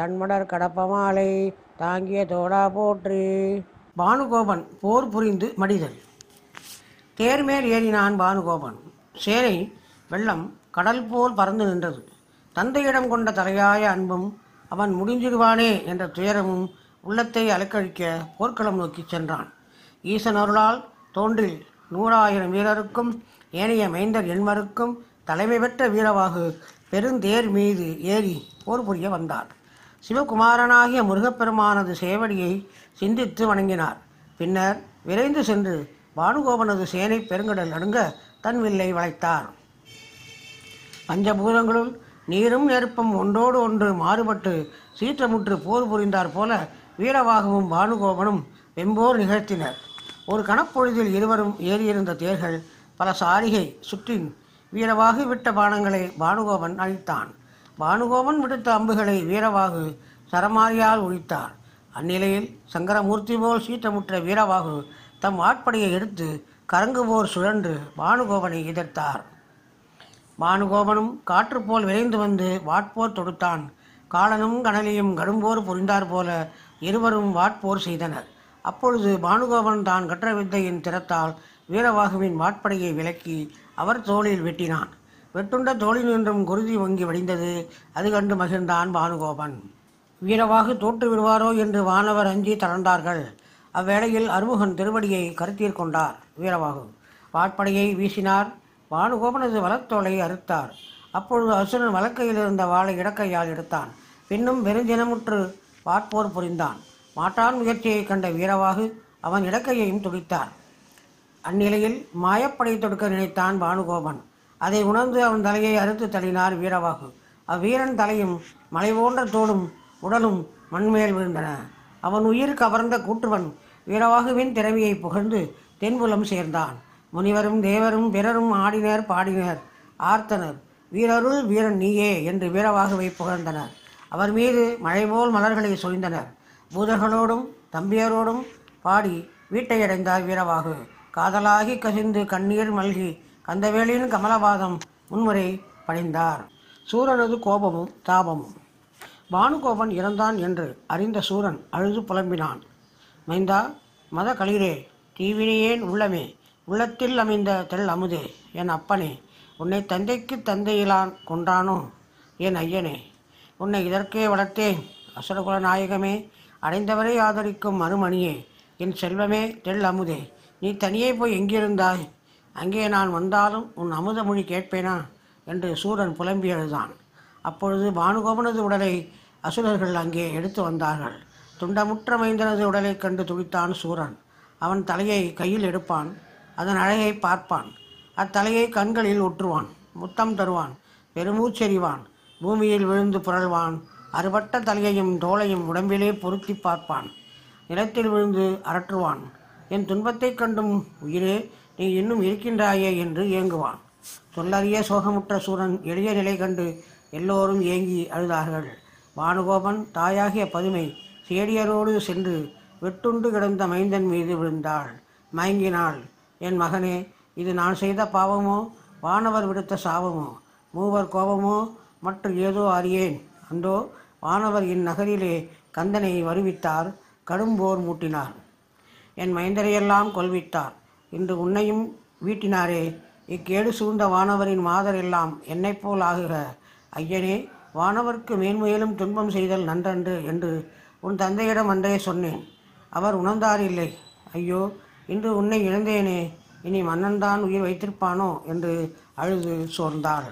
தன்மடர் கடப்பமாலை தாங்கிய தோடா போற்றி. பானுகோபன் போர் புரிந்து மடிதல். தேர்மேல் ஏறினான் பானுகோபன். சேரை வெள்ளம் கடல் போல் பறந்து நின்றது. தந்தையிடம் கொண்ட தலையாய அன்பும் அவன் முடிஞ்சிடுவானே என்ற துயரமும் உள்ளத்தை அலக்கழிக்க போர்க்களம் நோக்கி சென்றான். ஈசன் அருளால் தோன்றில் நூறாயிரம் வீரருக்கும் ஏனைய மைந்தர் எண்மருக்கும் தலைமை பெற்ற வீரவாகு பெருந்தேர் மீது ஏறி போர் புரிய வந்தார் சிவகுமாரனாகிய முருகப்பெருமானது சேவடியை சிந்தித்து வணங்கினார். பின்னர் விரைந்து சென்று பானுகோபனது சேனை பெருங்கடல் நடுங்க தன் வில்லை வளைத்தார். பஞ்சபூதங்களுள் நீரும் நெருப்பும் ஒன்றோடு ஒன்று மாறுபட்டு சீற்றமுற்று போர் புரிந்தார் போல வீரவாகவும் பானுகோபனும் வெம்போர் நிகழ்த்தினர். ஒரு கணப்பொழுதில் இருவரும் ஏறியிருந்த தேர்கள் பல சாரிகை சுற்றின் வீரவாகி விட்ட பானங்களை பானுகோபன் அழித்தான். பானுகோபன் விடுத்த அம்புகளை வீரவாகு சரமாரியால் ஒழித்தார். அந்நிலையில் சங்கரமூர்த்தி போல் சீற்றமுற்ற வீரவாகு தம் ஆட்படையை எடுத்து கரங்குபோர் சுழன்று பானுகோபனை எதிர்த்தார். பானுகோபனும் காற்று போல் விரைந்து வந்து வாட்போர் தொடுத்தான். காலனும் கனலியும் கடும்போர் புரிந்தார் போல இருவரும் வாட்போர் செய்தனர். அப்பொழுது பானுகோபன் தான் கற்ற வித்தையின் திறத்தால் வீரவாகுவின் வாட்படையை விலக்கி அவர் தோளில் வெட்டினான். வெட்டுண்ட தோளில் நின்றும் குருதி வங்கி வடிந்தது. அது கண்டு மகிழ்ந்தான் பானுகோபன். வீரவாகு தோற்று விடுவாரோ என்று வானவர் அஞ்சி தளர்ந்தார்கள் அவ்வேளையில் அருமுகன் திருவடியை கருத்தில் கொண்டார் வீரவாகு. வாட்படையை வீசினார். பானுகோபனது வலத்தோலை அறுத்தார். அப்பொழுது அசுரன் வழக்கையில் இருந்த வாளை இடக்கையால் எடுத்தான். பின்னும் பெருஞ்சினமுற்று வாட்போர் புரிந்தான். மாட்டான் முயற்சியை கண்ட வீரவாகு அவன் இடக்கையையும் துடித்தார். அந்நிலையில் மாயப்படை தொடுக்க நினைத்தான் பானுகோபன். அதை உணர்ந்து அவன் தலையை அறுத்து தள்ளினார் வீரவாகு. அவ்வீரன் தலையும் மலை போன்ற தோடும் உடலும் மண்மேல் விழுந்தன. அவன் உயிர் கவர்ந்த கூற்றுவன் வீரவாகுவின் திறமையை புகழ்ந்து தென்புலம் சேர்ந்தான். முனிவரும் தேவரும் பிறரும் ஆடினர் பாடினர் ஆர்த்தனர். வீரருள் வீரன் நீயே என்று வீரவாகுவை புகழ்ந்தனர். அவர் மீது மழைபோல் மலர்களை சொரிந்தனர். பூதர்களோடும் தம்பியரோடும் பாடி வீட்டை அடைந்தார் வீரவாகு. காதலாகி கசிந்து கண்ணீர் மல்கி அந்த வேளையில் கமலபாதம் முன்முறை படைந்தார் சூரனது கோபமும் தாபமும். பானுகோபன் இறந்தான் என்று அறிந்த சூரன் அழுது புலம்பினான். மைந்தா மத களிரே தீவினையேன் உள்ளமே. உள்ளத்தில் அமைந்த தெள் அமுதே என் அப்பனே உன்னை தந்தைக்கு தந்தையிலான் கொன்றானோ? என் ஐயனே உன்னை இதற்கே வளர்த்தேன். அசுரகுல நாயகமே அடைந்தவரை ஆதரிக்கும் மறுமணியே என் செல்வமே தெள் அமுதே. நீ தனியே போய் எங்கிருந்தாய்? அங்கே நான் வந்தாலும் உன் அமுதமொழி கேட்பேனா? என்று சூரன் புலம்பி எழுதான் அப்பொழுது பானுகோபனது உடலை அசுரர்கள் அங்கே எடுத்து வந்தார்கள். துண்டமுற்ற மைந்தனது உடலைக் கண்டு துடித்தான் சூரன். அவன் தலையை கையில் எடுப்பான் அதன் அழகை பார்ப்பான். அத்தலையை கண்களில் ஒற்றுவான் முத்தம் தருவான் பெருமூச்செறிவான் பூமியில் விழுந்து புரள்வான் அறுபட்ட தலையையும் தோளையும் உடம்பிலே பொருத்தி பார்ப்பான் நிலத்தில் விழுந்து அரற்றுவான். என் துன்பத்தைக் கண்டும் உயிரே நீ இன்னும் இருக்கின்றாயே என்று ஏங்குவான். சொல்லறிய சோகமுற்ற சூரன் எளிய நிலை கண்டு எல்லோரும் ஏங்கி அழுதார்கள். பானுகோபன் தாயாகிய பதுமை சேடியரோடு சென்று வெட்டுண்டு கிடந்த மைந்தன் மீது விழுந்தாள். மயங்கினாள். என் மகனே இது நான் செய்த பாவமோ? வானவர் விடுத்த சாபமோ? மூவர் கோபமோ? மற்றும் ஏதோ அறியேன். அந்தோ வானவர் இந்நகரிலே கந்தனை வருவித்தார். கடும்போர் மூட்டினார். என் மைந்தரையெல்லாம் கொல்வித்தார். இன்று உன்னையும் வீட்டினாரே. இக்கேடு சூழ்ந்த வானவரின் மாதர் எல்லாம் என்னைப் போல் ஆகுக. ஐயனே வானவர்க்கு மேன்மேலும் துன்பம் செய்தல் நன்றன்று என்று உன் தந்தையிடம் அன்றே சொன்னேன். அவர் உணர்ந்தாரில்லை ஐயோ இன்று உன்னை இழந்தேனே. இனி மன்னன்தான் உயிர் வைத்திருப்பானோ என்று அழுது சோர்ந்தாள்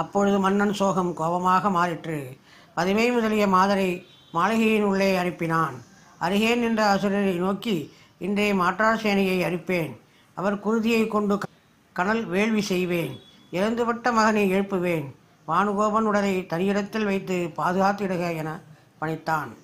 அப்பொழுது மன்னன் சோகம் கோபமாக மாறிற்று. பதுமை முதலிய மாதரை மாளிகையின் உள்ளே அனுப்பினான். அருகே நின்ற அசுரரை நோக்கி இன்றைய மாற்றார் சேனையை அரிப்பேன் அவர் குருதியை கொண்டு கனல் வேள்வி செய்வேன். இறந்துவிட்ட மகனை எழுப்புவேன். வானுகோபன் உடலை தனியிடத்தில் வைத்து பாதுகாத்திடுக என பணித்தான்.